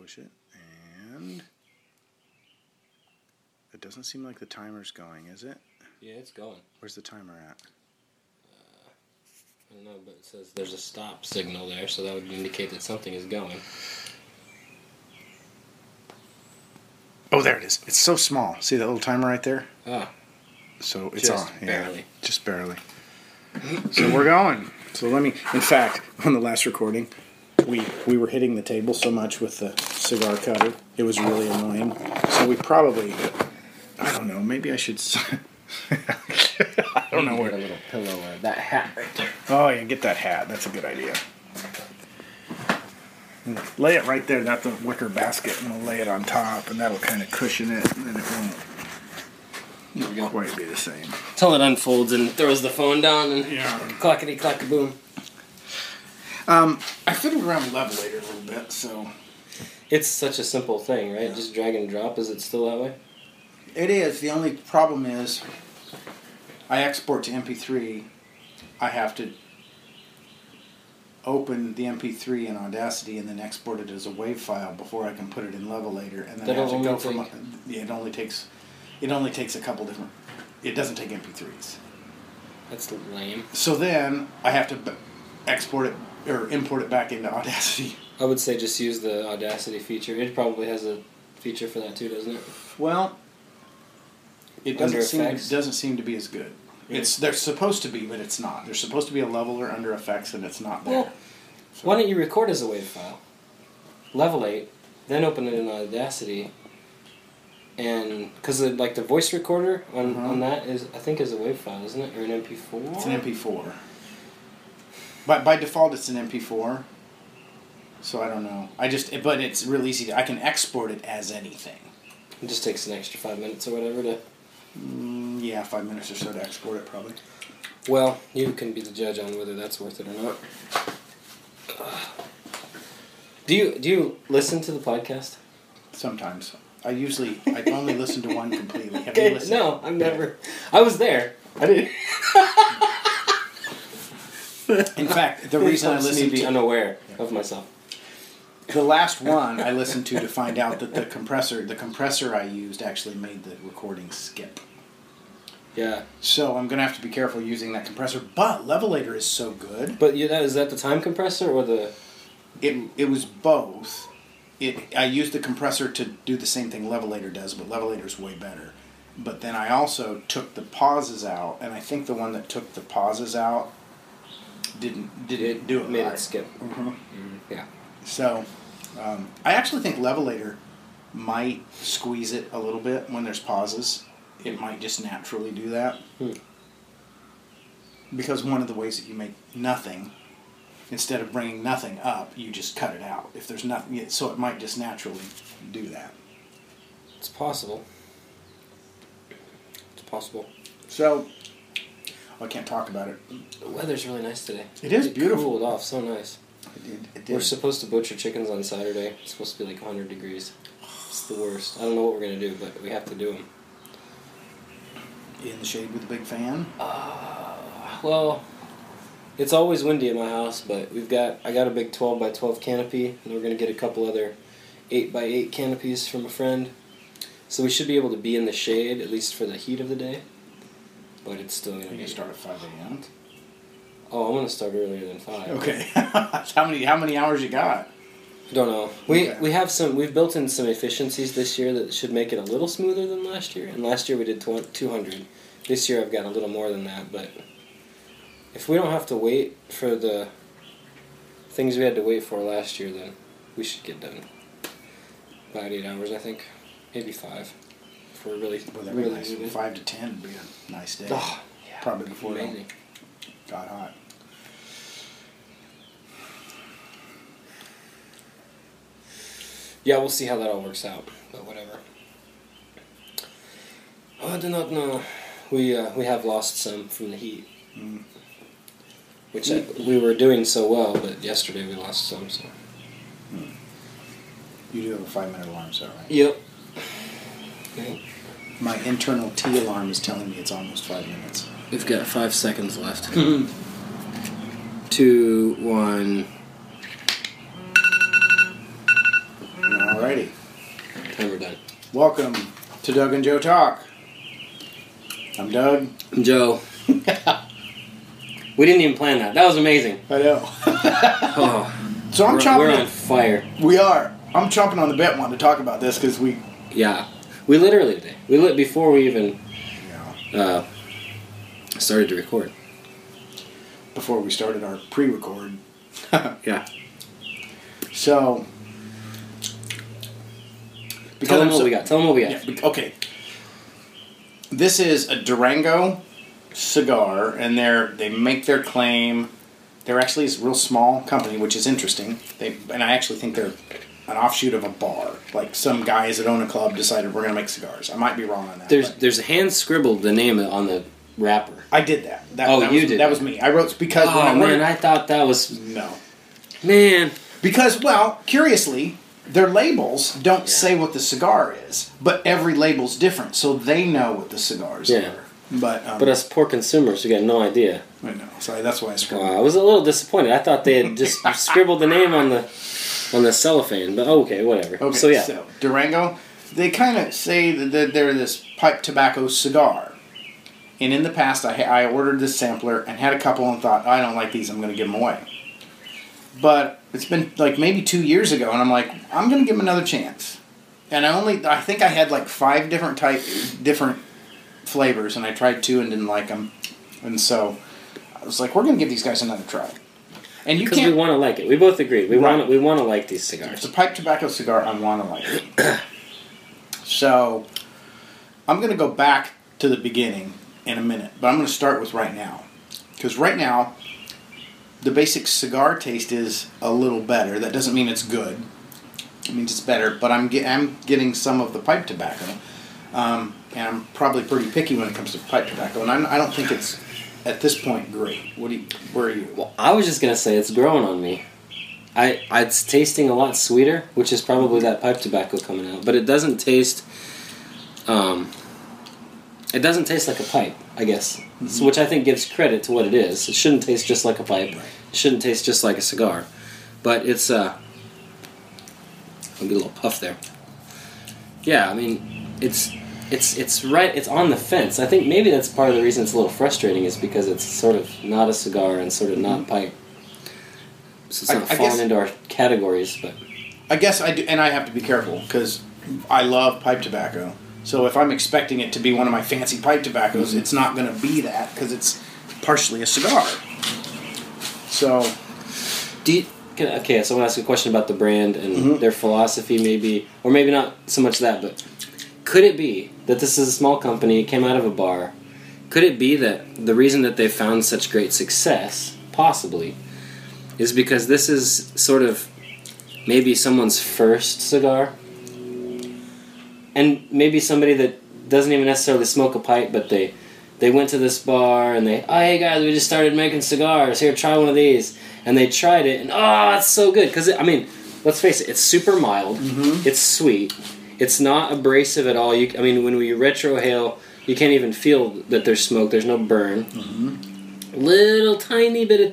push it, and it doesn't seem like the timer's going, is it? Yeah, it's going. Where's the timer at? I don't know, but it says there's a stop signal there, so that would indicate that something is going. Oh, there it is. It's so small. See that little timer right there? Ah, So it's Just on. Yeah, barely. just barely. so we're going. So let me. In fact, on the last recording, we we were hitting the table so much with the cigar cutter, it was really annoying. So we probably, I don't know. Maybe I should. I don't know Get where. a little pillow or that hat right there. Oh yeah, get that hat. That's a good idea. Lay it right there. That's a wicker basket, and we'll lay it on top, and that'll kind of cushion it, and then it won't There we go. quite be the same. Until it unfolds and throws the phone down and Yeah. clackety clack boom. Um, I fiddled around with Levelator a little bit, so It's such a simple thing, right? Just drag and drop. Is it still that way? it is. The only problem is, I export to MP3. I have to open the MP3 in Audacity and then export it as a WAV file before I can put it in Levelator, and then I That'll have to go from. take- Yeah, it only takes. It only takes a couple different. It doesn't take MP3s. That's lame. So then I have to b- export it or import it back into Audacity. I would say just use the Audacity feature. It probably has a feature for that too, doesn't it? Well, it doesn't seem effects? doesn't seem to be as good. It's they're supposed to be, but it's not. There's supposed to be a leveler under effects, and it's not there. Well, Why don't you record as a WAV file? Level 8, then open it in Audacity. And because like the voice recorder on, Uh-huh. on that is I think is a WAV file, isn't it, or an MP4? it's an MP4. But by default, it's an MP4. So I don't know. I just, but it's real easy. To, I can export it as anything. It just takes an extra five minutes or whatever to. Mm, yeah, five minutes or so to export it, probably. Well, you can be the judge on whether that's worth it or not. Do you do you listen to the podcast? Sometimes. I usually, I only listen to one completely. Have you listened? no, I'm never. I was there. I didn't. In fact, the reason I me listened be to unaware of myself. The last one I listened to to find out that the compressor, the compressor I used actually made the recording skip. Yeah, So I'm gonna have to be careful using that compressor. But Levelator is so good. but you, that is that the time compressor or the? It it was both. It I used the compressor to do the same thing Levelator does, but Levelator's way better. But then I also took the pauses out, and I think the one that took the pauses out didn't didn't do it made right. it skip. Mhm. Yeah. So, um, I actually think Levelator might squeeze it a little bit when there's pauses. It might just naturally do that. Hmm. Because one of the ways that you make nothing, instead of bringing nothing up, you just cut it out. If there's nothing, so it might just naturally do that. It's possible. It's possible. So, I can't talk about it. The weather's really nice today. It is beautiful. Cooled off, so nice. It did. It We're supposed to butcher chickens on Saturday. It's supposed to be like 100 degrees. It's the worst. I don't know what we're gonna do, but we have to do them. In the shade with a big fan. Uh, well, it's always windy in my house, but we've got I got a big 12 by 12 canopy, and we're gonna get a couple other 8 by 8 canopies from a friend. So we should be able to be in the shade at least for the heat of the day. But it's still gonna be. start at five a.m. Oh, I'm gonna start earlier than five. Okay. how many how many hours you got? I Don't know. We Okay. we have some. We've built in some efficiencies this year that should make it a little smoother than last year. And last year we did 200. This year I've got a little more than that. But if we don't have to wait for the things we had to wait for last year, then we should get done. About eight hours, I think, maybe five. If we're really Well, really nice. Five to ten would be a nice day. Oh, yeah, Probably before it got hot. Yeah, we'll see how that all works out. But whatever. Oh, I do not know. We uh, we have lost some from the heat, Mm. which I, we were doing so well, but yesterday we lost some. So. You do have a five minute alarm, is that right? Yep. My internal T alarm is telling me it's almost five minutes. We've got five seconds left. Two, one. Welcome to Doug and Joe Talk. I'm Doug. I'm Joe. we didn't even plan that. That was amazing. I know. Oh, So I'm we're, chomping. we're on fire. We are. I'm chomping on the bit wanting to talk about this because we. Yeah, we literally did. We lit before we even Yeah. uh, started to record. Before we started our pre-record. Yeah. So. Tell them I'm what so- we got. Tell them what we got. Yeah, okay. This is a Durango cigar, and they're they make their claim. They're actually a real small company, which is interesting. They and I actually think they're an offshoot of a bar. Like some guys that own a club decided we're going to make cigars. I might be wrong on that. There's but there's a hand scribbled the name on the wrapper. I did that. that Oh, that you was, did That that. was me. I wrote because oh, when I Oh ordered, man, I thought that was no man. because well curiously. Their labels don't Yeah. say what the cigar is, but every label's different, so they know what the cigars Yeah. are. But um, But us poor consumers, we got no idea. I know. Sorry, that's why I scribbled. Wow, I was a little disappointed. I thought they had just scribbled the name on the on the cellophane. But okay, whatever. Okay, so yeah, so Durango, they kind of say that they're this pipe tobacco cigar. And in the past, I, I ordered this sampler and had a couple and thought, I don't like these, I'm going to give them away. But it's been like maybe two years ago, and I'm like, I'm going to give them another chance. And I only, I think I had like five different type, different flavors, and I tried two and didn't like them. And so I was like, we're going to give these guys another try. And you because we want to like it. We both agree. We Right. want we want to like these cigars. It's a pipe tobacco cigar. I want to like it. so I'm going to go back to the beginning in a minute, but I'm going to start with right now. Because right now, the basic cigar taste is a little better. That doesn't mean it's good. It means it's better, but I'm, get, I'm getting some of the pipe tobacco. Um, and I'm probably pretty picky when it comes to pipe tobacco, and I'm, I don't think it's at this point great. What do you? Where are you? Well, I was just gonna say it's growing on me. I, I it's tasting a lot sweeter, which is probably that pipe tobacco coming out. But it doesn't taste. Um, it doesn't taste like a pipe, I guess. So, which I think gives credit to what it is. It shouldn't taste just like a pipe. It shouldn't taste just like a cigar. But it's uh. I'll get a little puff there. Yeah, I mean, it's it's it's right. It's on the fence. I think maybe that's part of the reason it's a little frustrating is because it's sort of not a cigar and sort of not pipe. So it's I- not I falling guess- into our categories, but I guess I do, and I have to be careful because I love pipe tobacco. So if I'm expecting it to be one of my fancy pipe tobaccos, it's not going to be that because it's partially a cigar. So do you, can, okay. So I want to ask a question about the brand and Mhm. their philosophy, maybe, or maybe not so much that, but could it be that this is a small company, came out of a bar? Could it be that the reason that they found such great success, possibly, is because this is sort of maybe someone's first cigar? And maybe somebody that doesn't even necessarily smoke a pipe, but they they went to this bar and they, oh hey guys, we just started making cigars. Here, try one of these. And they tried it, and oh, it's so good. Because I mean, let's face it, it's super mild. Mhm. It's sweet. It's not abrasive at all. You, I mean, when we retrohale, you can't even feel that there's smoke. There's no burn. Little tiny bit of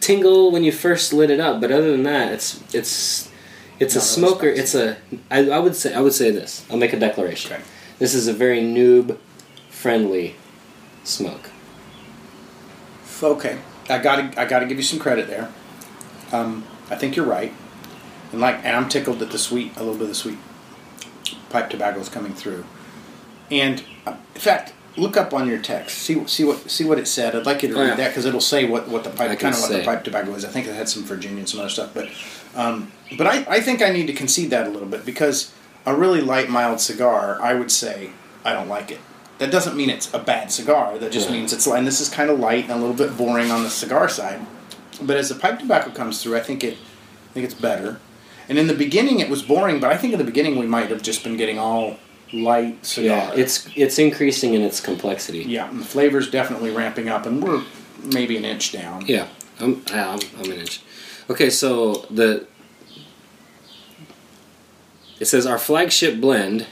tingle when you first lit it up, but other than that, it's it's it's a Not smoker. It's a I, I would say I would say this. I'll make a declaration. Okay. This is a very noob friendly smoke. okay, I got to I got to give you some credit there. Um, I think you're right, and like, and I'm tickled that the sweet, a little bit of the sweet pipe tobacco is coming through. And uh, in fact, look up on your text, see see what see what it said. I'd like you to Oh, read yeah. that because it'll say what what the pipe kind of what the pipe tobacco is. I think it had some Virginia and some other stuff, but um, but I I think I need to concede that a little bit because a really light mild cigar, I would say I don't like it. That doesn't mean it's a bad cigar. That just Yeah. means it's and this is kind of light and a little bit boring on the cigar side. But as the pipe tobacco comes through, I think it I think it's better. And in the beginning, it was boring, but I think in the beginning we might have just been getting all light cigar. Yeah, it's it's increasing in its complexity. yeah, and the flavor's definitely ramping up, and we're maybe an inch down. Yeah, I'm, I'm, I'm an inch. Okay, so the it says our flagship blend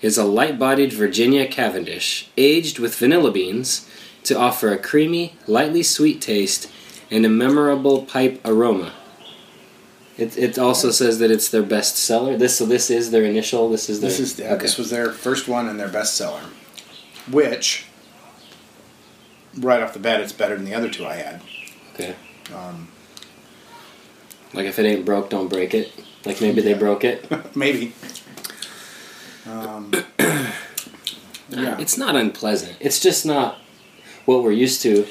is a light-bodied Virginia Cavendish, aged with vanilla beans to offer a creamy, lightly sweet taste and a memorable pipe aroma. It, it also says that it's their best seller. This so this is their initial. This is their. This is yeah, this was their first one and their best seller, which right off the bat it's better than the other two I had. okay. Um, Like if it ain't broke, don't break it. Like maybe they broke it. maybe. Um, yeah. It's not unpleasant. It's just not what we're used to.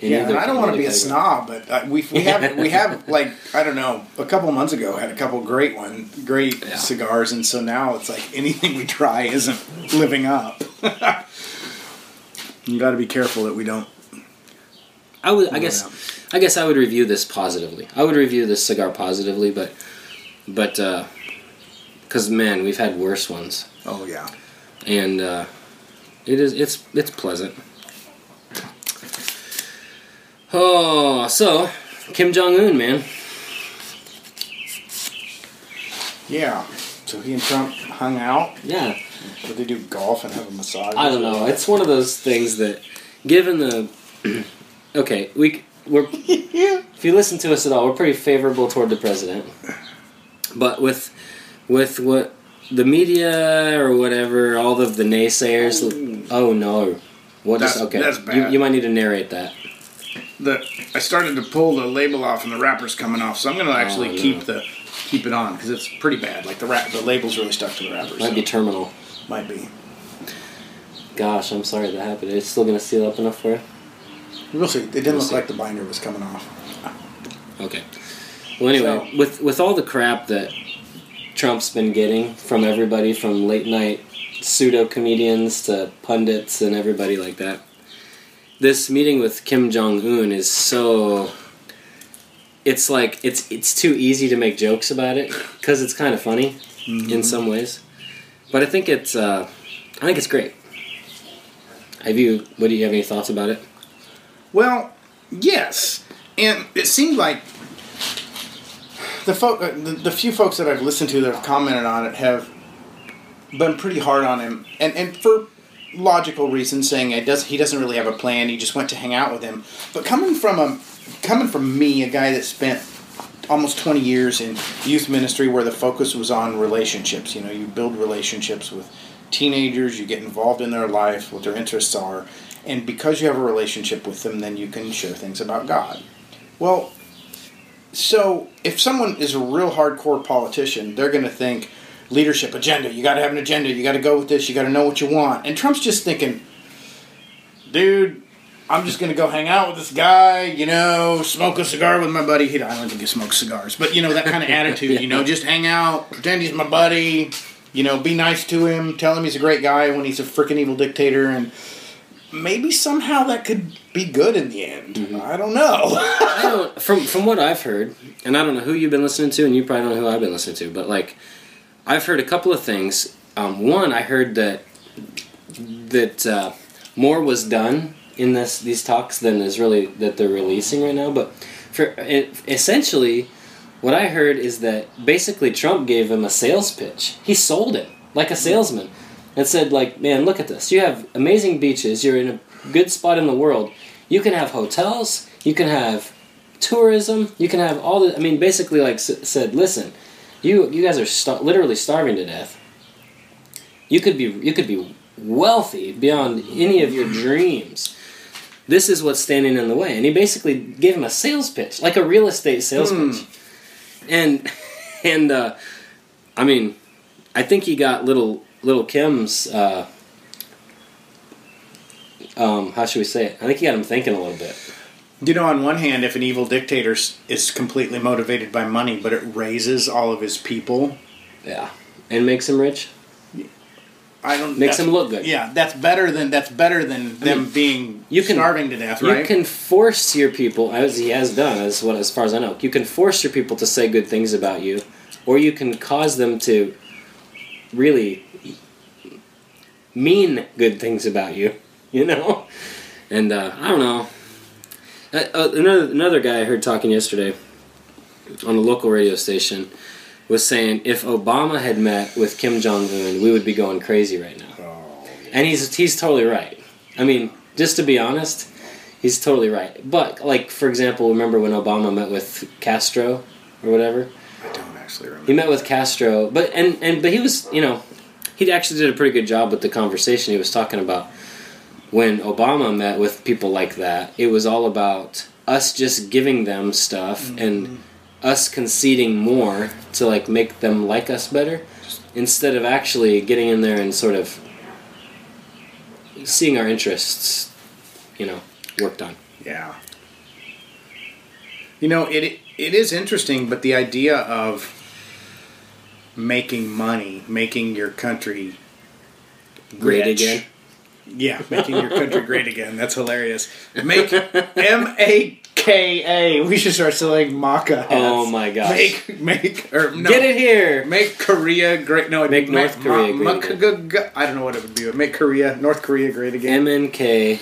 Yeah, and I don't want to be a snob, but uh, we we have we have like I don't know a couple months ago had a couple great one great Yeah. cigars, and so now it's like anything we try isn't living up. you got to be careful that we don't. I would. I guess. I guess I would review this positively. I would review this cigar positively, but, but, because man, we've had worse ones, Oh yeah, and uh, it is. It's it's pleasant. Oh, so Kim Jong Un, man. yeah. So he and Trump hung out. Yeah, Did they do golf and have a massage? I don't know. It's one of those things that, given the, okay, we we're if you listen to us at all, we're pretty favorable toward the president. But with with what the media or whatever, all of the naysayers. Mm. Oh no, what is That's- okay? that's You, bad. you might need to narrate that. The I started to pull the label off and the wrapper's coming off, so I'm gonna actually Oh, no. keep the keep it on because it's pretty bad. Like the wrap, the label's really stuck to the wrapper. Might so be terminal. might be. Gosh, I'm sorry that happened. It's still gonna seal up enough for you. We'll see. It didn't We'll look see. like the binder was coming off. Okay. Well, anyway, So- with with all the crap that Trump's been getting from everybody, from late night pseudo comedians to pundits and everybody like that, this meeting with Kim Jong Un is so. It's like it's it's too easy to make jokes about it because it's kind of funny in some ways, but I think it's uh, I think it's great. Have you? What do you have any thoughts about it? Well, yes, and it seemed like the folk, uh, the, the few folks that I've listened to that have commented on it have been pretty hard on him, and and for logical reasons, saying it does he doesn't really have a plan. He just went to hang out with him. But coming from a coming from me, a guy that spent almost 20 years in youth ministry where the focus was on relationships you know you build relationships with teenagers you get involved in their life what their interests are and because you have a relationship with them then you can share things about god well so if someone is a real hardcore politician they're going to think leadership agenda you got to have an agenda you got to go with this you got to know what you want and trump's just thinking dude I'm just gonna go hang out with this guy, you know, smoke a cigar with my buddy. He, I don't think he smokes cigars, but you know that kind of attitude. You know, just hang out, pretend he's my buddy. You know, be nice to him, tell him he's a great guy when he's a freaking evil dictator, and maybe somehow that could be good in the end. I don't know. I don't from from what I've heard, and I don't know who you've been listening to, and you probably don't know who I've been listening to, but like I've heard a couple of things. Um, one, I heard that that uh, more was done in this these talks than is really that they're releasing right now. But for it, essentially, what I heard is that basically Trump gave him a sales pitch. He sold it like a salesman, and said like, "Man, look at this. You have amazing beaches. You're in a good spot in the world. You can have hotels. You can have tourism. You can have all the. I mean, basically, like s- said, listen, you you guys are sta- literally starving to death. You could be you could be wealthy beyond any of your dreams. This is what's standing in the way. And he basically gave him a sales pitch, like a real estate sales Hmm. pitch. And and uh, I mean, I think he got little little Kim's. Uh, um, how should we say it? I think he got him thinking a little bit. you know, on one hand, if an evil dictator is completely motivated by money, but it raises all of his people, Yeah, and makes him rich. I don't Makes him look good. Yeah, that's better than that's better than them mean, being you can- starving to death, right? You can force your people, as he has done, as what as far as I know, you can force your people to say good things about you, or you can cause them to really mean good things about you. You know, and uh, I don't know. Uh, uh, another another guy I heard talking yesterday on a local radio station was saying if Obama had met with Kim Jong Un, we would be going crazy right now. Oh, And he's he's totally right. I mean, just to be honest, he's totally right. But like for example, remember when Obama met with Castro or whatever? I don't actually remember. He met with Castro, but and and but he was you know he actually did a pretty good job with the conversation. He was talking about when Obama met with people like that. It was all about us just giving them stuff mm-hmm. and us conceding more to like make them like us better instead of actually getting in there and sort of seeing our interests, you know, worked on. Yeah. You know, it it is interesting, but the idea of making money, making your country Great rich- again. Yeah, making your country great again. That's hilarious. Make M A K A. We should start selling maca. hats. Oh my gosh. Make make or no. Get it here. Make Korea great. No, Make North Korea ma- great ma- g- g- I don't know what it would be. Make Korea, North Korea great again. MNK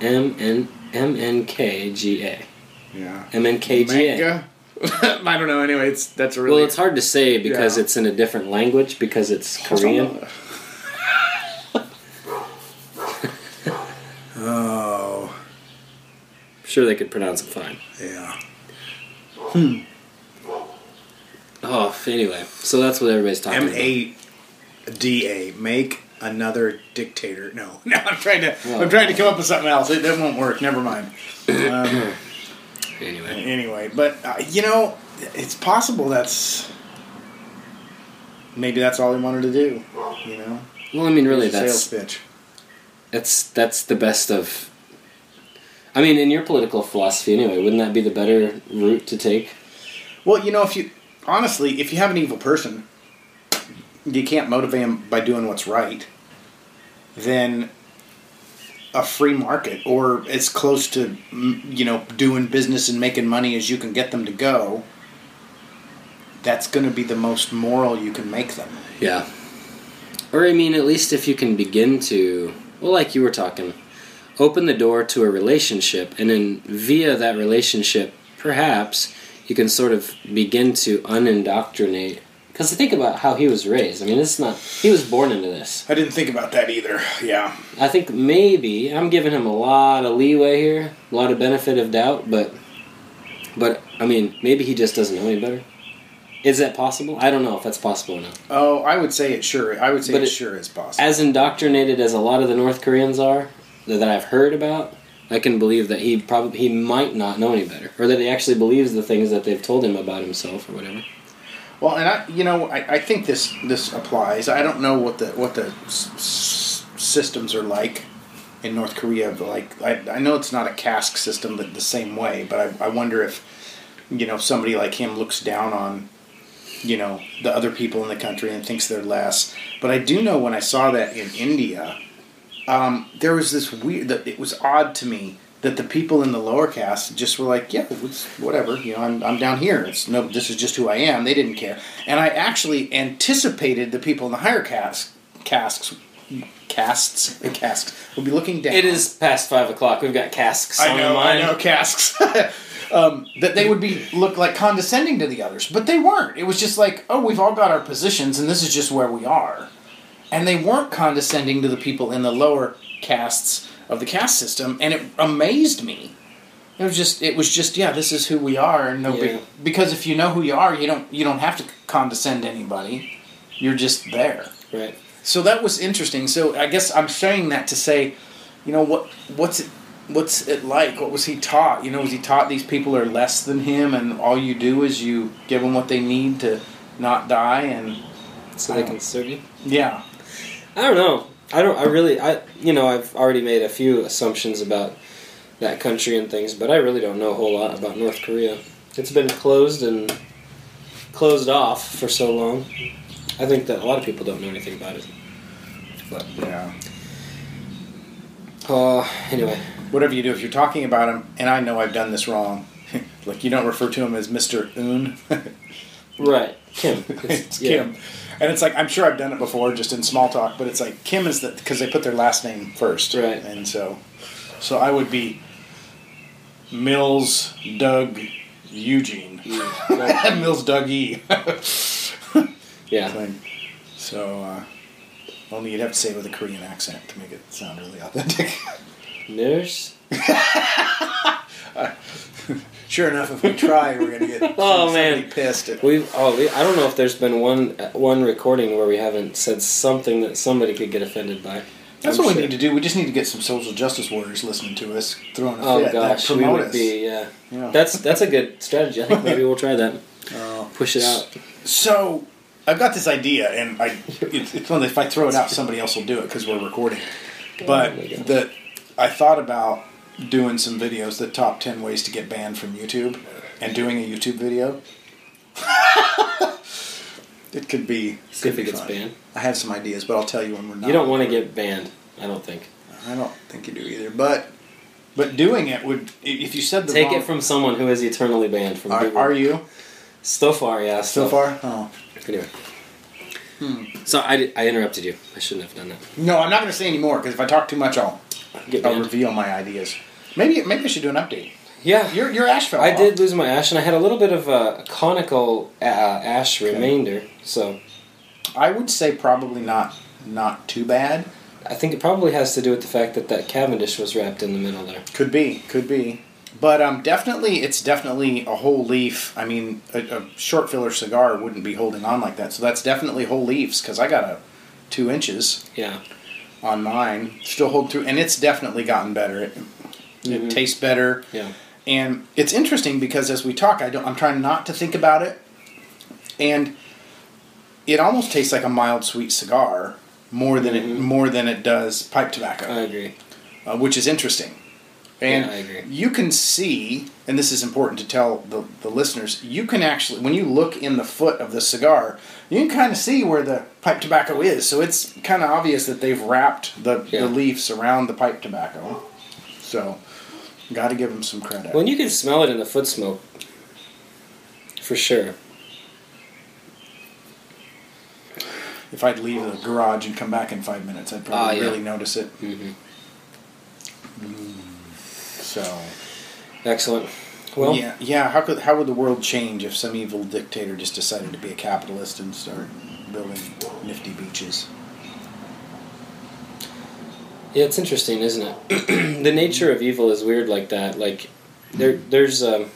MN MNKGA. yeah. MNKGA. Mega? I don't know. Anyway, it's that's a really. Well, it's hard to say because Yeah. it's in a different language because it's Korean. oh I'm sure they could pronounce it fine. yeah. Hmm. Oh, anyway, so that's what everybody's talking M about. A D A. Make another dictator. No, no. I'm trying to. I'm trying to come up with something else. It, that won't work. Never mind. Um, Anyway, anyway, but uh, you know, it's possible that's maybe that's all he wanted to do. You know, well, I mean, really, that's sales pitch. that's that's the best of. I mean, in your political philosophy, anyway, wouldn't that be the better route to take? Well, you know, if you honestly, if you have an evil person, you can't motivate him by doing what's right. Then a free market, or as close to mm, you know doing business and making money as you can get them to go. That's going to be the most moral you can make them. Yeah. Or I mean, at least if you can begin to, well, like you were talking, open the door to a relationship, and then via that relationship, perhaps you can sort of begin to unindoctrinate. Because think about how he was raised. I mean, it's not. He was born into this. I didn't think about that either. Yeah. I think maybe I'm giving him a lot of leeway here, a lot of benefit of doubt, but, but I mean, maybe he just doesn't know any better. Is that possible? I don't know if that's possible or not. Oh, I would say it sure. I would say it, it- sure is possible. as indoctrinated as a lot of the North Koreans are that I've heard about, I can believe that he probably he might not know any better, or that he actually believes the things that they've told him about himself or whatever. Well, and I, you know, I, I think this this applies. I don't know what the what the s- s- systems are like in North Korea. But like, I, I know it's not a caste system, but the same way. But I, I wonder if, you know, somebody like him looks down on, you know, the other people in the country and thinks they're less. But I do know when I saw that in India, um, there was this weird. It was odd to me that the people in the lower caste just were like, yeah, whatever. You know, I'm, I'm down here. It's no, this is just who I am. They didn't care, and I actually anticipated the people in the higher caste castes castes castes would be looking down. It is past five o'clock. We've got casks I on know. I know, casks. um, that they would be look like condescending to the others, but they weren't. It was just like, oh, we've all got our positions, and this is just where we are. And they weren't condescending to the people in the lower castes of the caste system, and it amazed me. It was just, it was just, yeah, this is who we are, and no Yeah. big. Because if you know who you are, you don't, you don't have to condescend to anybody. You're just there. Right. So that was interesting. So I guess I'm saying that to say, you know, what what's it what's it like? What was he taught? You know, was he taught these people are less than him, and all you do is you give them what they need to not die? And So they can serve you. yeah, I don't know. I don't. I really. I. You know. I've already made a few assumptions about that country and things, but I really don't know a whole lot about North Korea. It's been closed and closed off for so long. I think that a lot of people don't know anything about it. But yeah. uh, anyway, Whatever you do, if you're talking about him, and I know I've done this wrong, like you don't refer to him as Mister Un. right, Kim. it's yeah. Kim. And it's like I'm sure I've done it before, just in small talk. But it's like Kim is the because they put their last name first, Right. And so, so I would be Mills Doug Eugene. Yeah. Mills Doug E. yeah. thing. So, uh, only you'd have to say it with a Korean accent to make it sound really authentic. Nurse. Sure enough, if we try, we're gonna get Oh, somebody man. pissed. At, We oh we, I don't know if there's been one one recording where we haven't said something that somebody could get offended by. that's I'm what sure. we need to do. We just need to get some social justice warriors listening to us, throwing a Oh fit, gosh, that we would us. be yeah. Yeah. That's that's a good strategy. I think maybe we'll try that. Oh. Push it out. So I've got this idea, and I it's, it's one that if I throw it out, somebody else will do it because we're recording. Oh, but Oh the I thought about doing some videos, the top ten ways to get banned from YouTube, and doing a YouTube video. it could be. See if could it be gets fun. banned. I have some ideas, but I'll tell you when we're not. You don't want to get banned. I don't think. I don't think you do either, but but doing it would if you said the Take wrong, it from someone who is eternally banned from Are, are you So far, yeah. so far? Oh. Anyway. Hmm. So I, I interrupted you. I shouldn't have done that. No, I'm not going to say any more because if I talk too much, I'll, Get I'll banned. reveal my ideas. Maybe maybe I should do an update. Yeah. Your your ash fell I off. did lose my ash, and I had a little bit of a conical uh, ash remainder. So I would say probably not not too bad. I think it probably has to do with the fact that that Cavendish was wrapped in the middle there. Could be, could be. But um, definitely, it's definitely a whole leaf. I mean, a, a short filler cigar wouldn't be holding on like that. So that's definitely whole leaves because I got a two inches Yeah. On mine, still hold through, and it's definitely gotten better. It, Mhm. it tastes better, Yeah. and it's interesting because as we talk, I don't. I'm trying not to think about it, and it almost tastes like a mild sweet cigar more than Mhm. it more than it does pipe tobacco I agree. uh, which is interesting. And Yeah, I agree. you can see, and this is important to tell the, the listeners, you can actually, when you look in the foot of the cigar, you can kind of see where the pipe tobacco is. So it's kind of obvious that they've wrapped the, Yeah. the leaves around the pipe tobacco. So, got to give them some credit. Well, you can smell it in the foot smoke. For sure. if I'd leave the garage and come back in five minutes, I'd probably Ah, yeah. really notice it. hmm So, Excellent. Well, yeah, yeah. How could how would the world change if some evil dictator just decided to be a capitalist and start building nifty beaches? Yeah, it's interesting, isn't it? the nature of evil is weird like that. Like there there's um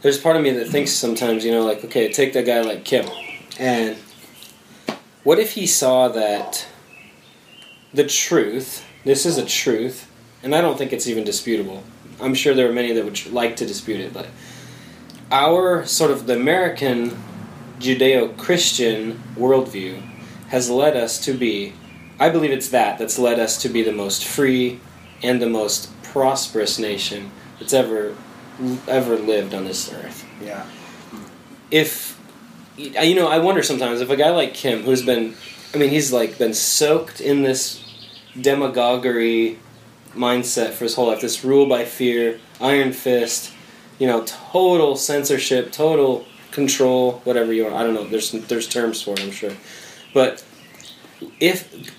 there's part of me that thinks sometimes, you know, like, okay, take that guy like Kim. And what if he saw that the truth, this is a truth, and I don't think it's even disputable. I'm sure there are many that would like to dispute it, but our sort of the American Judeo Christian worldview has led us to be I believe it's that that's led us to be the most free and the most prosperous nation that's ever ever lived on this earth. Yeah. If you know, I wonder sometimes if a guy like Kim, who's been, I mean, he's like been soaked in this demagoguery mindset for his whole life, this rule by fear, iron fist, you know, total censorship, total control, whatever you want. I don't know. There's there's terms for it, I'm sure, but if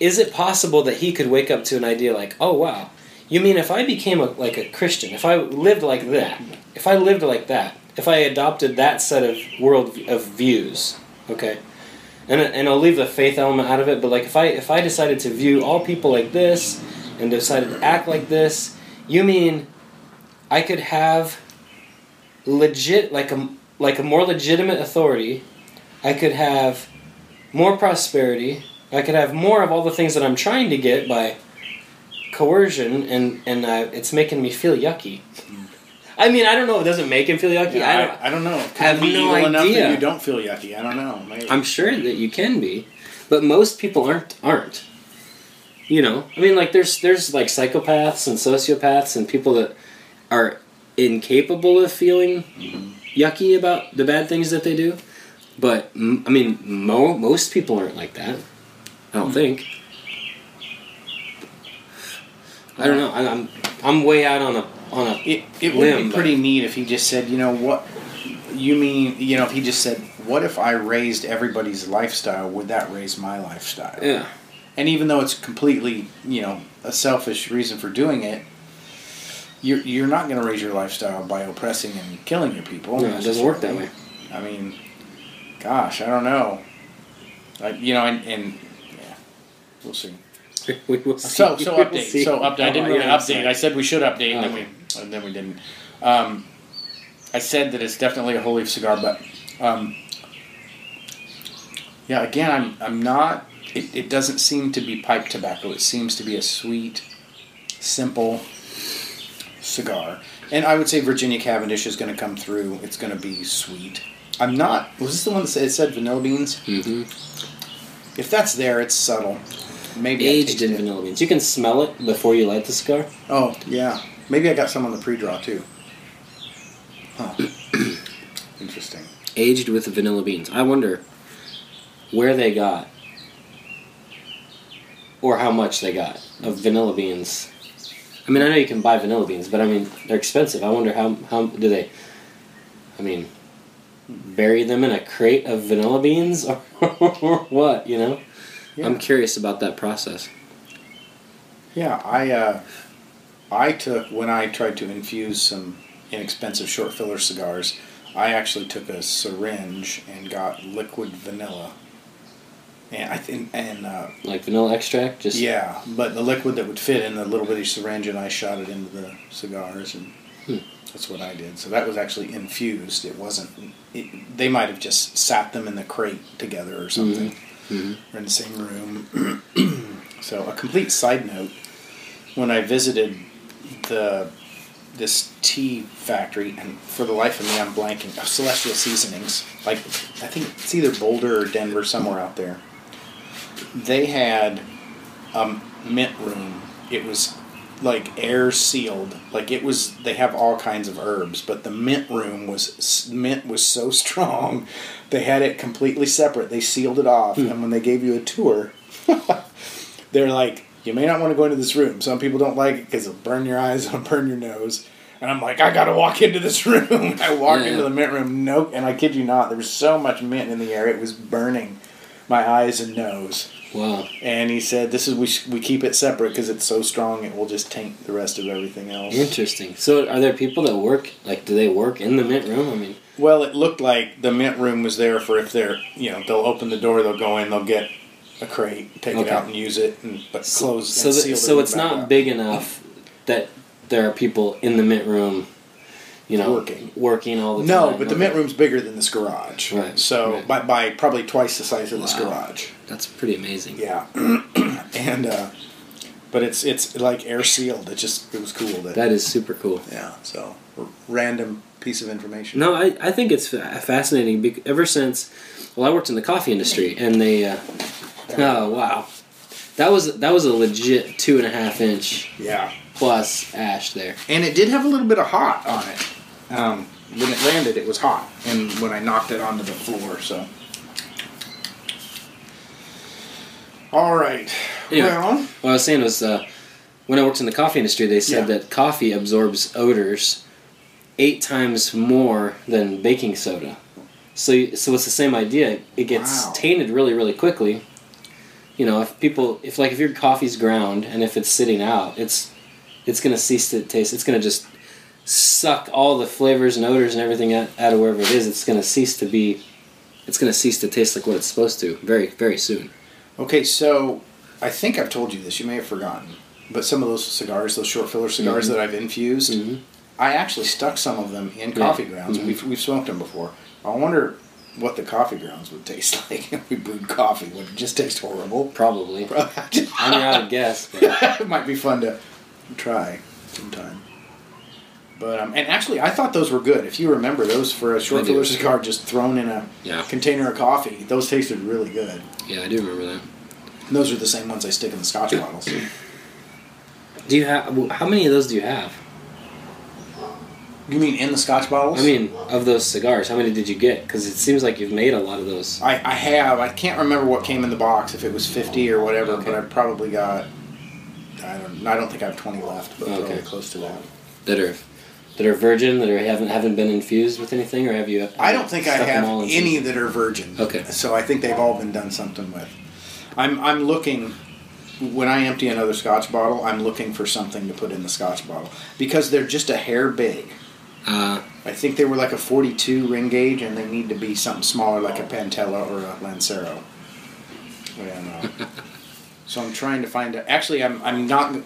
is it possible that he could wake up to an idea like, oh wow, you mean if I became a, like a Christian, if I lived like that, if I lived like that, if I adopted that set of world of views, okay, and and I'll leave the faith element out of it, but like if I if I decided to view all people like this and decided to act like this, you mean I could have legit like a like a more legitimate authority, I could have more prosperity, I could have more of all the things that I'm trying to get by coercion, and and uh, it's making me feel yucky. I mean, I don't know. if It doesn't make him feel yucky. Yeah, I don't. I, I don't know. Could I have be no evil enough that idea. you don't feel yucky. I don't know. Maybe. I'm sure that you can be, but most people aren't. Aren't. You know, I mean, like there's there's like psychopaths and sociopaths and people that are incapable of feeling mm-hmm. yucky about the bad things that they do. But I mean, mo- most people aren't like that. I don't hmm. think. I don't know. I, I'm I'm way out on a on a. It, it would be pretty neat if he just said, you know what, you mean, you know, if he just said, what if I raised everybody's lifestyle? Would that raise my lifestyle? Yeah. And even though it's completely, you know, a selfish reason for doing it, you're you're not going to raise your lifestyle by oppressing and killing your people. No, it doesn't work that way. I mean, gosh, I don't know. Like you know, and, and yeah, we'll see. we will see. So so update. So update. I didn't Oh, really update. I said we should update, and then we and then we didn't. Um, I said that it's definitely a whole leaf cigar, but um, yeah, again, I'm I'm not. It, it doesn't seem to be pipe tobacco. It seems to be a sweet, simple cigar, and I would say Virginia Cavendish is going to come through. It's going to be sweet. I'm not. Was this the one that said, it said vanilla beans? Mhm. If that's there, it's subtle. Maybe Aged in it. vanilla beans. You can smell it before you light the cigar. Oh, yeah. Maybe I got some on the pre-draw too. Huh. Interesting. Aged with vanilla beans. I wonder where they got or how much they got of vanilla beans. I mean, I know you can buy vanilla beans, but I mean, they're expensive. I wonder how how do they I mean, bury them in a crate of vanilla beans or, or what, you know? Yeah. I'm curious about that process. Yeah, I uh, I took when I tried to infuse some inexpensive short filler cigars. I actually took a syringe and got liquid vanilla, and I think and uh, Like vanilla extract just yeah, but the liquid that would fit in the little bitty syringe, and I shot it into the cigars, and Hmm. that's what I did. So that was actually infused. It wasn't. It, they might have just sat them in the crate together or something, Mhm. or in the same room. so a complete side note: when I visited the this tea factory, and for the life of me, I'm blanking. Oh, Celestial Seasonings, like I think it's either Boulder or Denver, somewhere out there. They had a mint room. It was like air sealed. Like it was. They have all kinds of herbs, but the mint room was mint was so strong. They had it completely separate. They sealed it off, hmm. and when they gave you a tour, they're like, "You may not want to go into this room. Some people don't like it because it'll burn your eyes, it'll burn your nose." And I'm like, I gotta walk into this room. I walked Yeah. into the mint room. Nope. And I kid you not, there was so much mint in the air, it was burning my eyes and nose. Wow. And he said, "This is we sh- we keep it separate because it's so strong. It will just taint the rest of everything else." Interesting. So, are there people that work? Like, do they work in the mint room? I mean, Well, it looked like the mint room was there for if they're you know they'll open the door, they'll go in, they'll get a crate, take it out and use it, and but close. so and that, seal so it it's not up. big enough that there are people in the mint room, you know, Working. working all the No, time. No, but the Okay. mint room's bigger than this garage. Right, So right. by by probably twice the size of this garage. That's pretty amazing. Yeah, and uh, but it's it's like air sealed. It just it was cool that, That is super cool. yeah. So r- random piece of information. No, I, I think it's fa- fascinating. bec- Ever since, well, I worked in the coffee industry, and they, uh, oh wow, that was that was a legit two and a half inch Yeah. Plus ash there. and it did have a little bit of hot on it. Um, when it landed, it was hot, and when I knocked it onto the floor, so. All right. Anyway. Well, What I was saying was, uh, when I worked in the coffee industry, they said Yeah. that coffee absorbs odors eight times more than baking soda. So, so it's the same idea. It gets Wow. tainted really, really quickly. You know, if people, if like if your coffee's ground and if it's sitting out, it's it's gonna cease to taste. It's gonna just suck all the flavors and odors and everything out, out of wherever it is. It's gonna cease to be. It's gonna cease to taste like what it's supposed to very, very soon. okay, so I think I've told you this. You may have forgotten, but some of those cigars, those short filler cigars Mhm. that I've infused, Mhm. I actually stuck some of them in Yeah. coffee grounds. Mhm. We've we've smoked them before. I wonder what the coffee grounds would taste like if we brewed coffee. Would it just taste horrible? Probably. Probably. I mean, I would guess. But it might be fun to try sometime. But um, and actually, I thought those were good. If you remember, those for a short filler cigar, just thrown in a Yeah. container of coffee, those tasted really good. Yeah, I do remember that. And those are the same ones I stick in the Scotch bottles. Do you have? How many of those do you have? You mean in the Scotch bottles? I mean, of those cigars, how many did you get? Because it seems like you've made a lot of those. I, I have. I can't remember what came in the box, if it was fifty or whatever, Okay. but I probably got. I don't. I don't think I have twenty left, but Okay. probably close to that. that are that are virgin that are haven't haven't been infused with anything, or have you? I don't think I have any that are virgin. Okay. So I think they've all been done something with. I'm I'm looking when I empty another Scotch bottle. I'm looking for something to put in the Scotch bottle because they're just a hair big. Uh, I think they were like a 42 ring gauge, and they need to be something smaller, like a Pantella or a Lancero. Know. So I'm trying to find. A, actually, I'm I'm not.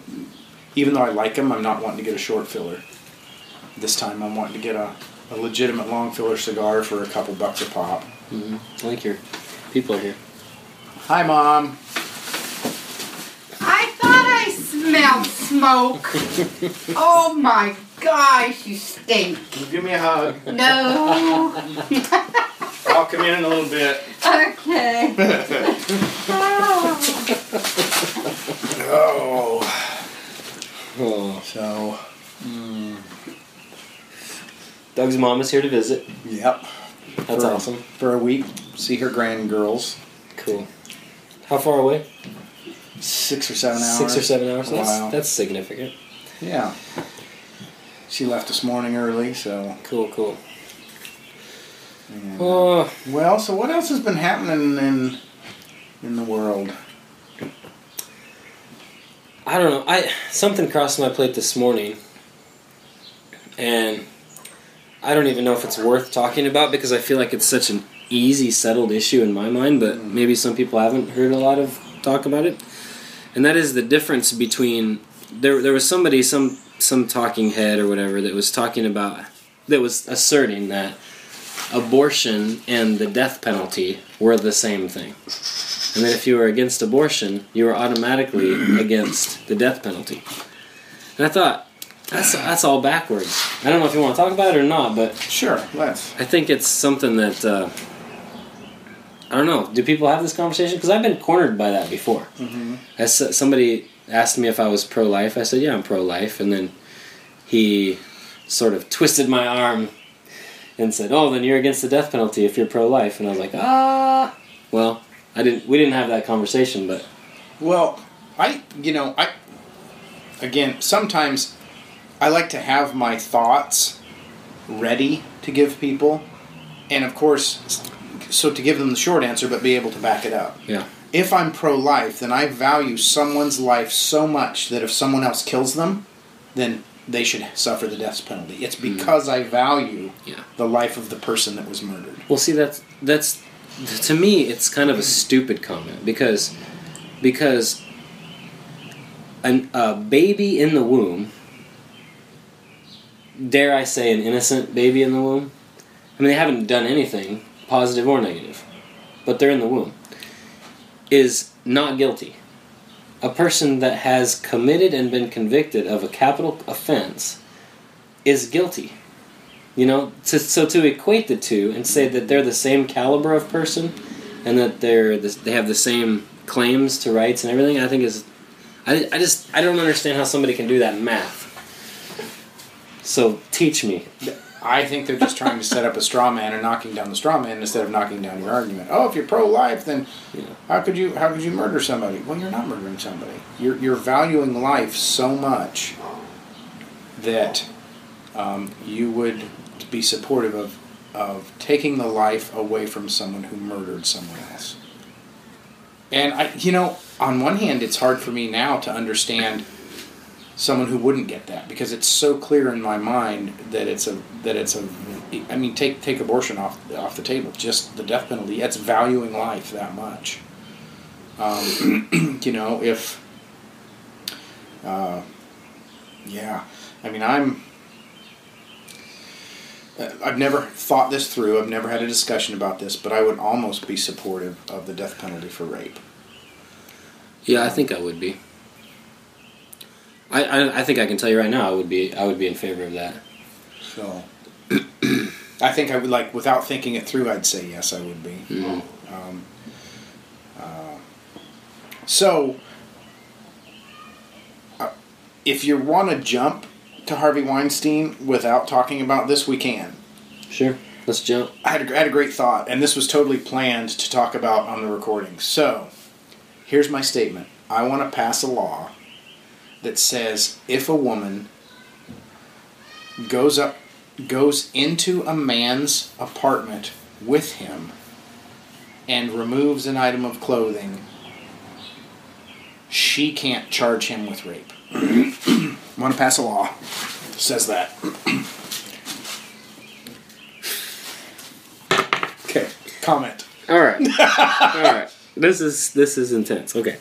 Even though I like them, I'm not wanting to get a short filler. This time, I'm wanting to get a, a legitimate long filler cigar for a couple bucks a pop. Mm-hmm. I think your people are here. Hi, mom. I thought I smelled smoke. oh my gosh, you stink. Give me a hug. No. I'll come in in a little bit. okay. Oh. Oh. oh. So. Hmm. Doug's mom is here to visit. Yep. That's for, awesome. For a week, see her grand girls. Cool. How far away? Six or seven hours. Six or seven hours. That's, Wow. that's significant. Yeah. She left this morning early, so. Cool, cool. yeah. Uh, oh, Well, so what else has been happening in in the world? I don't know. I something crossed my plate this morning, and I don't even know if it's worth talking about because I feel like it's such an easy, settled issue in my mind. But mm. maybe some people haven't heard a lot of talk about it, and that is the difference between there. There was somebody, some some talking head or whatever, that was talking about that was asserting that abortion and the death penalty were the same thing. And that if you were against abortion, you were automatically against the death penalty. And I thought, that's that's all backwards. I don't know if you want to talk about it or not, but Sure, let's. I think it's something that uh, I don't know. Do people have this conversation? Because I've been cornered by that before. Mm-hmm. As somebody asked me if I was pro-life, I said, "Yeah, I'm pro-life," and then he sort of twisted my arm and said, "Oh, then you're against the death penalty if you're pro-life." And I was like, "Ah, well, I didn't. We didn't have that conversation, but Well, I, you know, I, again, sometimes I like to have my thoughts ready to give people, and of course, so to give them the short answer, but be able to back it up. yeah, If I'm pro life, then I value someone's life so much that if someone else kills them, then they should suffer the death penalty. It's hmm. because I value Yeah. the life of the person that was murdered. Well, see, that's that's to me, it's kind of a stupid comment because because an, a baby in the womb, dare I say, an innocent baby in the womb. I mean, they haven't done anything positive or negative, but they're in the womb. Is not guilty. A person that has committed and been convicted of a capital offense is guilty. You know, to, so to equate the two and say that they're the same caliber of person, and that they're the, they have the same claims to rights and everything, I think is, I, I just I don't understand how somebody can do that math. So teach me. I think they're just trying to set up a straw man and knocking down the straw man instead of knocking down your argument. Oh, if you're pro-life, then Yeah. how could you how could you murder somebody? Well, you're not murdering somebody. You're you're valuing life so much that um, you would be supportive of of taking the life away from someone who murdered someone else. And I, you know, on one hand, it's hard for me now to understand someone who wouldn't get that because it's so clear in my mind that it's a that it's a I mean take take abortion off off the table just the death penalty it's valuing life that much um, you know if uh, yeah I mean I'm I've never thought this through I've never had a discussion about this but I would almost be supportive of the death penalty for rape Yeah, I think I would be. I, I, I think I can tell you right now I would be I would be in favor of that. So, I think I would like without thinking it through. I'd say yes, I would be. Mhm. Um, uh, so, uh, if you want to jump to Harvey Weinstein without talking about this, we can. Sure, let's jump. I had, a, I had a great thought, and this was totally planned to talk about on the recording. So, here's my statement I want to pass a law that says if a woman goes up goes into a man's apartment with him and removes an item of clothing she can't charge him with rape want to pass a law says that okay comment All right, all right. This is this is intense. Okay,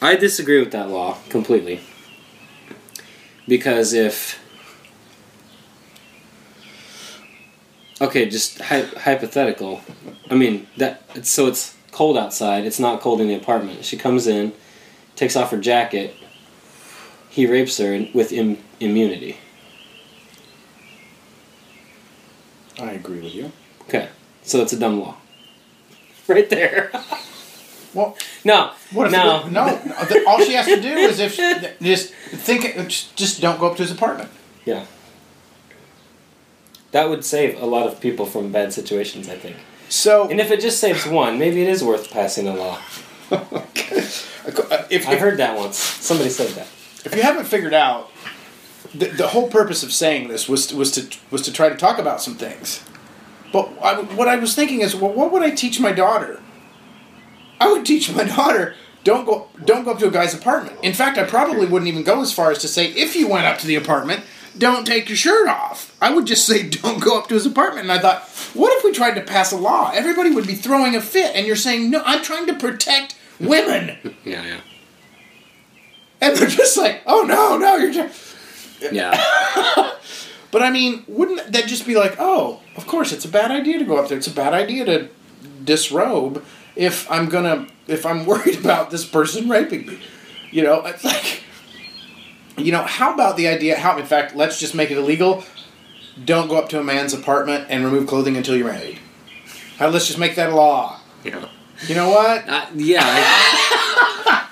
I disagree with that law completely. Because if. Okay, just hy- hypothetical. I mean, that it's, so it's cold outside. It's not cold in the apartment. She comes in, takes off her jacket. He rapes her with Im- immunity. I agree with you. Okay, so it's a dumb law. Right there. Well, no, what if no, no? the- all she has to do is if just think, just don't go up to his apartment. Yeah. That would save a lot of people from bad situations, I think. So And if it just saves one, maybe it is worth passing a law. Uh, if, I heard that once. Somebody said that. If you haven't figured out, the, the whole purpose of saying this was was to was to try to talk about some things. But I, what I was thinking is, well, what would I teach my daughter? I would teach my daughter don't go don't go up to a guy's apartment. In fact, I probably wouldn't even go as far as to say if you went up to the apartment, don't take your shirt off. I would just say don't go up to his apartment. And I thought, what if we tried to pass a law? Everybody would be throwing a fit, and you're saying no. I'm trying to protect women, Yeah, yeah. And they're just like, oh no, no, you're just. Yeah. But I mean, wouldn't that just be like, oh, of course, it's a bad idea to go up there. It's a bad idea to disrobe if I'm gonna if I'm worried about this person raping me. You know, it's like, you know, how about the idea? How, in fact, let's just make it illegal. Don't go up to a man's apartment and remove clothing until you're married. How, let's just make that a law. yeah. You know what? Uh, yeah. I,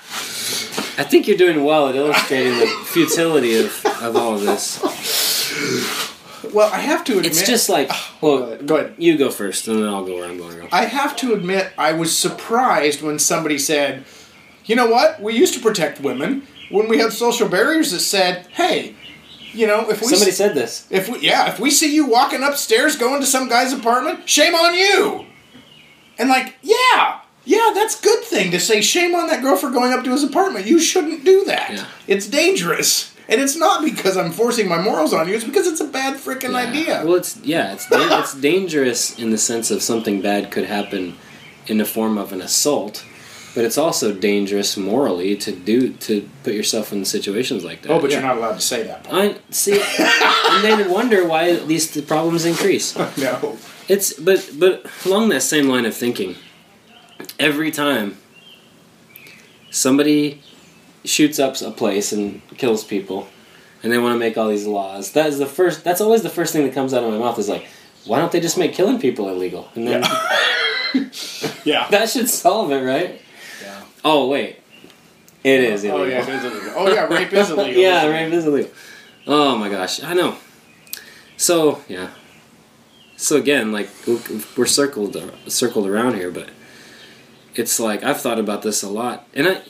I think you're doing well at illustrating the futility of, of all of this. Well, I have to admit, It's just like, ah, Go well, ahead. Go ahead. you go first, and then I'll go where I'm going to go. I have to admit, I was surprised when somebody said, you know what? We used to protect women when we had social barriers that said, hey, you know, if we Somebody said this. if we yeah, if we see you walking upstairs going to some guy's apartment, shame on you. And like, yeah. Yeah, that's good thing to say shame on that girl for going up to his apartment. You shouldn't do that. Yeah. It's dangerous. And it's not because I'm forcing my morals on you, it's because it's a bad freaking Yeah. idea. Well, it's yeah, it's da- it's dangerous in the sense of something bad could happen in the form of an assault, but it's also dangerous morally to do to put yourself in situations like that. oh, but Yeah. you're not allowed to say that. I see, and then wonder why these th- problems increase. No. It's but but along that same line of thinking, every time somebody shoots up a place and kills people, and they want to make all these laws, that is the first. That's always the first thing that comes out of my mouth is like, why don't they just make killing people illegal? And then Yeah. that should solve it, right? Yeah. Oh wait, it oh, is oh, illegal. Oh yeah, it is illegal. Oh yeah, rape is illegal. yeah, rape is illegal. Oh my gosh, I know. So yeah. So again, like we're circled uh, circled around here, but it's like I've thought about this a lot, and I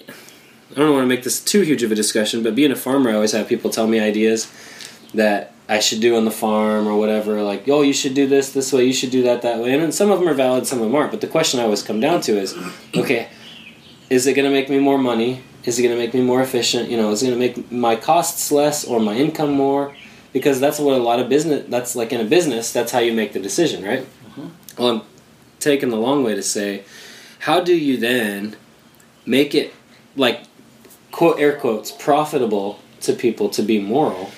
I don't want to make this too huge of a discussion, but being a farmer, I always have people tell me ideas that I should do on the farm or whatever. Like, oh, you should do this this way, you should do that that way, and then some of them are valid, some of them aren't. But the question I always come down to is, okay, is it going to make me more money? Is it going to make me more efficient? You know, is it going to make my costs less or my income more? Because that's what a lot of business. That's like in a business. That's how you make the decision, right? Mm-hmm. Well, I'm taking the long way to say, how do you then make it like quote air quotes profitable to people to be moral?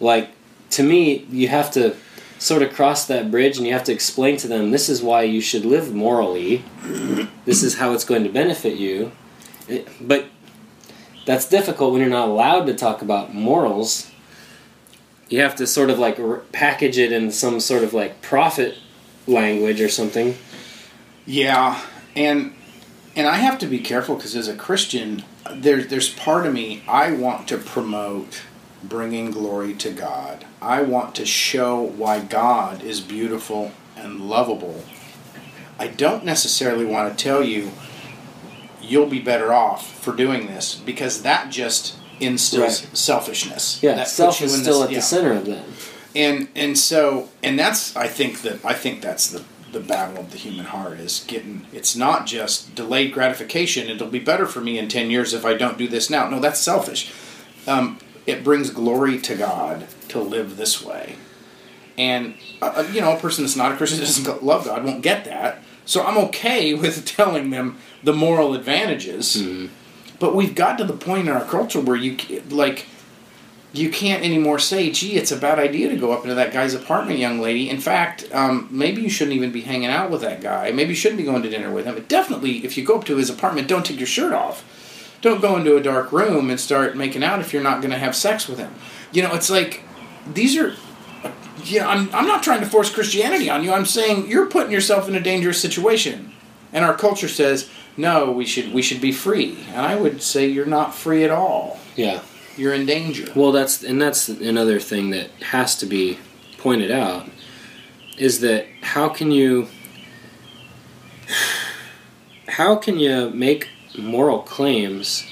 Like to me, you have to sort of cross that bridge and you have to explain to them this is why you should live morally. This is how it's going to benefit you. Eh, but that's difficult when you're not allowed to talk about morals. You have to sort of like package it in some sort of like profit language or something. Yeah, and and I have to be careful because as a Christian, there's there's part of me I want to promote bringing glory to God. I want to show why God is beautiful and lovable. I don't necessarily want to tell you you'll be better off for doing this because that just instills Right. selfishness. Yeah, That self is still this- at yeah the center of that. and and so and that's I think that I think that's the the battle of the human heart is getting it's not just delayed gratification it'll be better for me in 10 years if I don't do this now. No that's selfish. Um, it brings glory to God to live this way. And uh, you know a person that's not a Christian that doesn't love God won't get that. So I'm okay with telling them the moral advantages. But we've got to the point in our culture where you like you can't anymore say, "Gee, it's a bad idea to go up into that guy's apartment, young lady." In fact, um, maybe you shouldn't even be hanging out with that guy. Maybe you shouldn't be going to dinner with him. But definitely, if you go up to his apartment, don't take your shirt off. Don't go into a dark room and start making out if you're not going to have sex with him. You know, it's like these are. Know, I'm, I'm not trying to force Christianity on you. I'm saying you're putting yourself in a dangerous situation, and our culture says no. We should we should be free, and I would say you're not free at all. Yeah. You're in danger. Well, that's and that's another thing that has to be pointed out is that how can you how can you make moral claims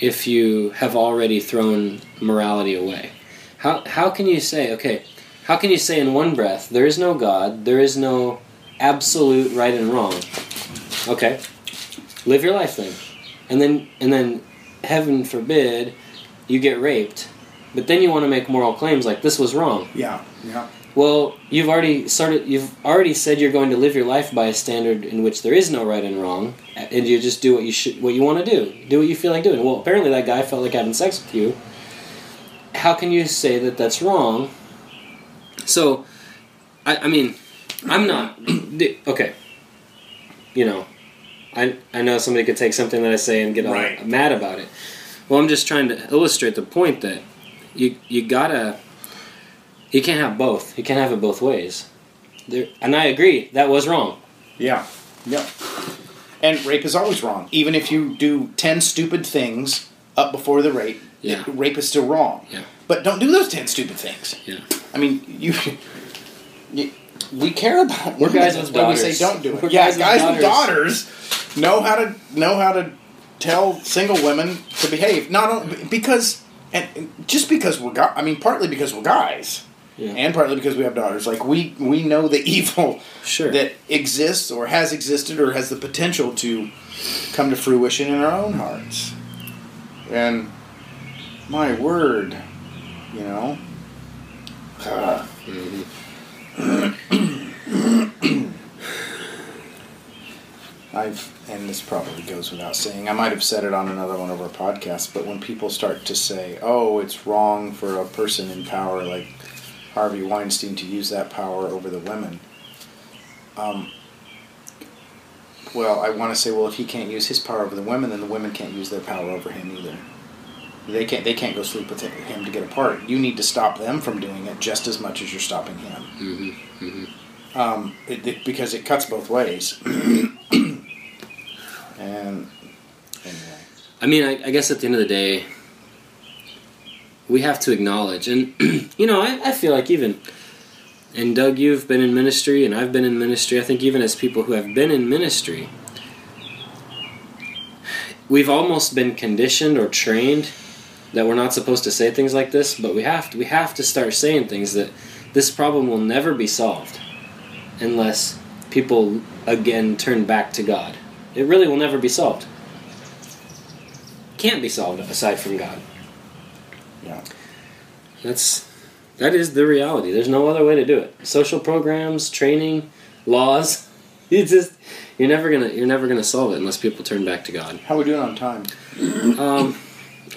if you have already thrown morality away? How how can you say okay? How can you say in one breath there is no God, there is no absolute right and wrong? Okay, live your life then, and then and then heaven forbid you get raped, but then you want to make moral claims like this was wrong. Yeah, yeah. Well, you've already started. You've already said you're going to live your life by a standard in which there is no right and wrong, and you just do what you should, what you want to do. Do what you feel like doing. Well, apparently that guy felt like having sex with you. How can you say that that's wrong? So, I, I mean, I'm not okay. You know, I I know somebody could take something that I say and get all Right. mad about it. Well, I'm just trying to illustrate the point that you you gotta you can't have both. You can't have it both ways. There, and I agree that was wrong. Yeah, yeah. And rape is always wrong. Even if you do 10 stupid things up before the rape, Yeah. rape is still wrong. Yeah. But don't do those 10 stupid things. Yeah. I mean, you. you we care about We're guys That's with why we daughters. say don't do it. We're yeah, guys guys, with with daughters know how to know how to tell single women to behave. Not only because and just because we're guys. I mean, partly because we're guys, Yeah. and partly because we have daughters. Like we we know the evil Sure. that exists or has existed or has the potential to come to fruition in our own hearts. And my word, you know. uh, I've, and this probably goes without saying, I might have said it on another one of our podcasts, but when people start to say, oh, it's wrong for a person in power like Harvey Weinstein to use that power over the women, um, well, I want to say, well, if he can't use his power over the women, then the women can't use their power over him either. They can't. They can't go sleep with him to get apart. You need to stop them from doing it just as much as you're stopping him. hmm hmm Um, it, it- because it cuts both ways. and anyway, I mean, I, I guess at the end of the day, we have to acknowledge, and you know, I, I feel like even, and Doug, you've been in ministry, and I've been in ministry. I think even as people who have been in ministry, we've almost been conditioned or trained that we're not supposed to say things like this, but we have to. We have to start saying things that this problem will never be solved unless people again turn back to God. It really will never be solved can't be solved aside from God. yeah, That's that is the reality. There's no other way to do it. Social programs, training, laws. You just you're never gonna you're never gonna solve it unless people turn back to God. how are we doing on time? Um,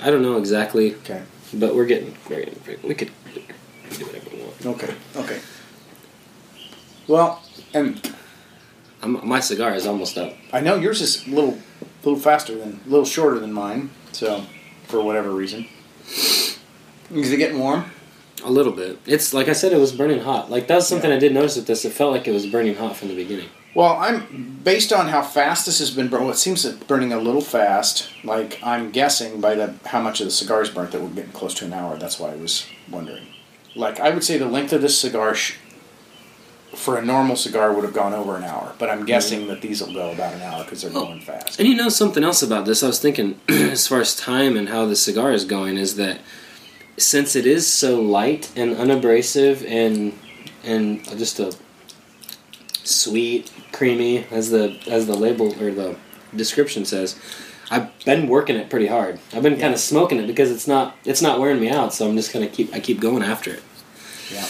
I don't know exactly, Okay, but we're getting very we could do whatever we want. okay, okay. Well, and I'm, my cigar is almost up. I know yours is a little, little faster than, a little shorter than mine. So, for whatever reason, is it getting warm? A little bit. It's like I said, it was burning hot. Like that's something Yeah. I did notice with this. It felt like it was burning hot from the beginning. Well, I'm based on how fast this has been burning. Well, it seems to be burning a little fast. Like I'm guessing by the how much of the cigar is burnt that we're getting close to an hour. That's why I was wondering. Like I would say the length of this cigar sh- for a normal cigar would have gone over an hour, but I'm guessing that these will go about an hour because they're Oh. going fast. And you know something else about this? I was thinking, as far as time and how the cigar is going, is that since it is so light and unabrasive and and just a sweet, creamy, as the as the label or the description says, I've been working it pretty hard. I've been kind of smoking it because it's not it's not wearing me out. So I'm just gonna keep I keep going after it. Yeah,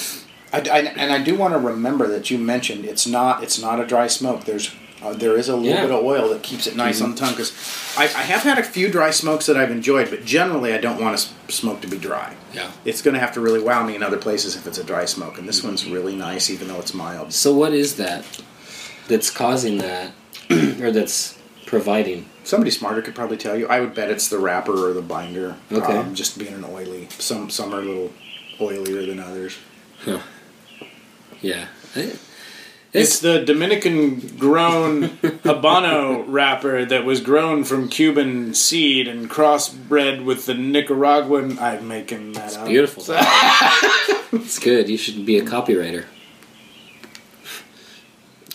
I, I- and I do want to remember that you mentioned it's not it's not a dry smoke. There's Uh, there is a little Yeah. bit of oil that keeps it nice on the tongue. Because I, I have had a few dry smokes that I've enjoyed, but generally I don't want a smoke to be dry. Yeah. It's going to have to really wow me in other places if it's a dry smoke, and this one's really nice, even though it's mild. So what is that that's causing that, or that's providing? Somebody smarter could probably tell you. I would bet it's the wrapper or the binder. Okay. Um, just being an oily. Some some are a little oilier than others. Yeah. I- It's the Dominican grown Habano wrapper that was grown from Cuban seed and crossbred with the Nicaraguan. I'm making that up. beautiful. it's good. You should be a copywriter.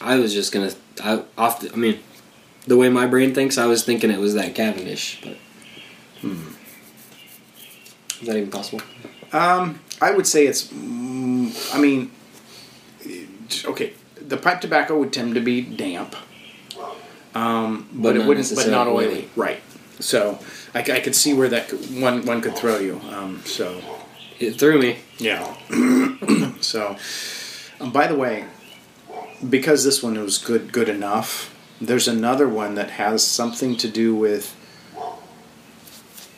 I was just gonna. I off. The, I mean, the way my brain thinks, I was thinking it was that Cavendish, but. Is that even possible? Um, I would say it's. Mm, I mean, okay. The pipe tobacco would tend to be damp, um, but, But it wouldn't. But not oily, oily. right? So I could see where that could, one one could throw you. Um, so It threw me. yeah. so, um, by the way, because this one was good good enough, there's another one that has something to do with.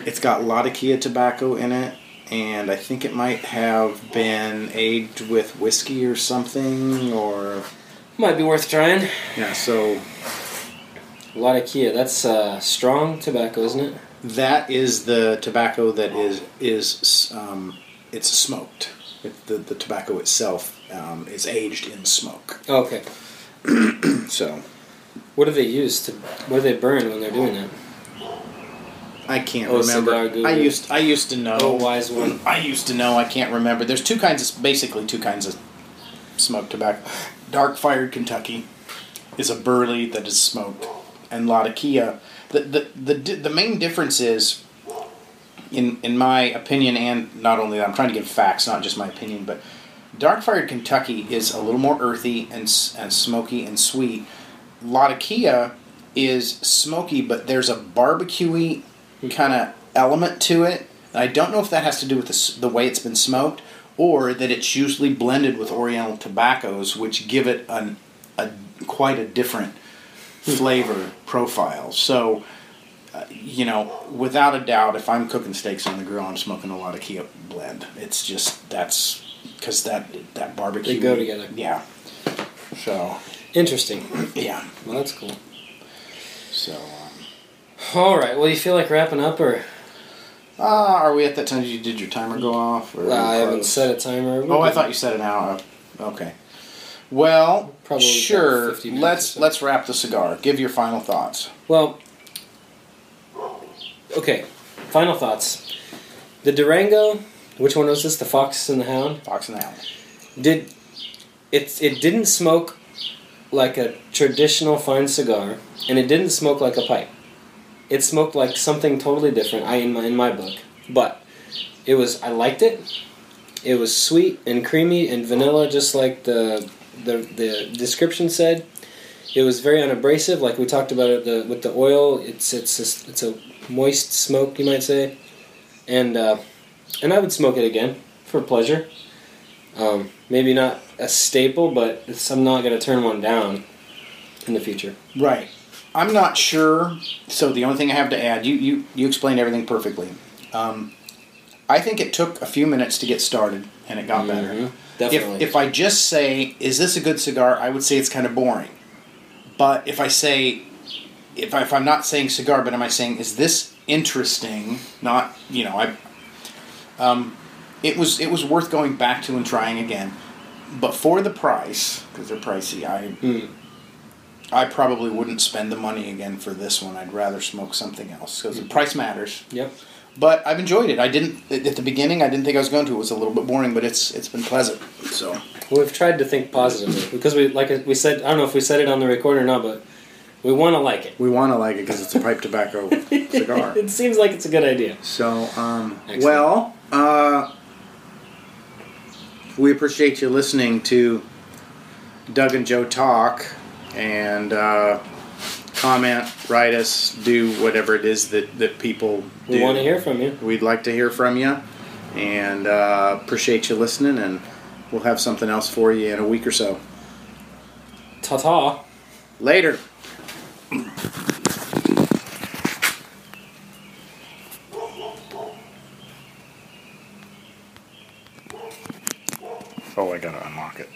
It's got Latakia tobacco in it, and I think it might have been aged with whiskey or something, or Might be worth trying. yeah. So Latakia. That's uh, strong tobacco, isn't it? that is the tobacco that is is um, it's smoked. It, the the tobacco itself um, is aged in smoke. okay. So What do they use to? What do they burn when they're doing that? I can't Oh, remember. I used I used to know. Oh, wise one. I used to know. I can't remember. There's two kinds of basically two kinds of smoked tobacco. Dark fired Kentucky is a burley that is smoked, and Latakia. The the the di- the main difference is. In, in my opinion, and not only that, I'm trying to give facts, not just my opinion, but dark fired Kentucky is a little more earthy and, and smoky and sweet. Latakia is smoky, but there's a barbecuey kind of element to it. And I don't know if that has to do with the, the way it's been smoked or that it's usually blended with Oriental tobaccos, which give it an, a quite a different flavor profile. So, uh, you know, without a doubt, if I'm cooking steaks on the grill, I'm smoking Latakia blend. It's just that's because that that barbecue They go together. Yeah. So Interesting. yeah. Well, that's cool. So. Um, All right. Well, you feel like wrapping up, or Ah, are we at that time? Did you did your timer go off? Or I haven't set a timer. Oh, I thought you set an hour. Okay. Well, Probably sure. Let's so. let's wrap the cigar. Give your final thoughts. Well, okay. Final thoughts. The Durango. Which one was this? The Fox and the Hound. Fox and the Hound. Did it? It didn't smoke like a traditional fine cigar, and it didn't smoke like a pipe. It smoked like something totally different. I in my in my book, but it was. I liked it. It was sweet and creamy and vanilla, just like the the the description said. It was very unabrasive, like we talked about it the with the oil. It's it's a, it's a moist smoke, you might say, and uh, and I would smoke it again for pleasure. Um, maybe not a staple, but I'm not going to turn one down in the future. Right. I'm not sure. So the only thing I have to add, you you you explained everything perfectly. Um, I think it took a few minutes to get started, and it got better. Mhm. Definitely. If, if I just say, is this a good cigar, I would say it's kind of boring. But if I say, if, I, if I'm not saying cigar, but am I saying, is this interesting? Not, you know, I. Um, it was it was worth going back to and trying again, but for the price because they're pricey, I Mm. I probably wouldn't spend the money again for this one. I'd rather smoke something else because the price matters. Yep. But I've enjoyed it. I didn't at at the beginning. I didn't think I was going to. It was a little bit boring, but it's it's been pleasant. So We've tried to think positively because we like we said. I don't know if we said it on the record or not, but we want to like it. we want to like it because it's a pipe tobacco cigar. it seems like it's a good idea. So, um, well, uh, we appreciate you listening to Doug and Joe talk and uh, comment, write us, do whatever it is that, that people do. We want to hear from you. We'd like to hear from you and uh, appreciate you listening, and we'll have something else for you in a week or so. Ta ta. Later. Oh, I gotta unlock it.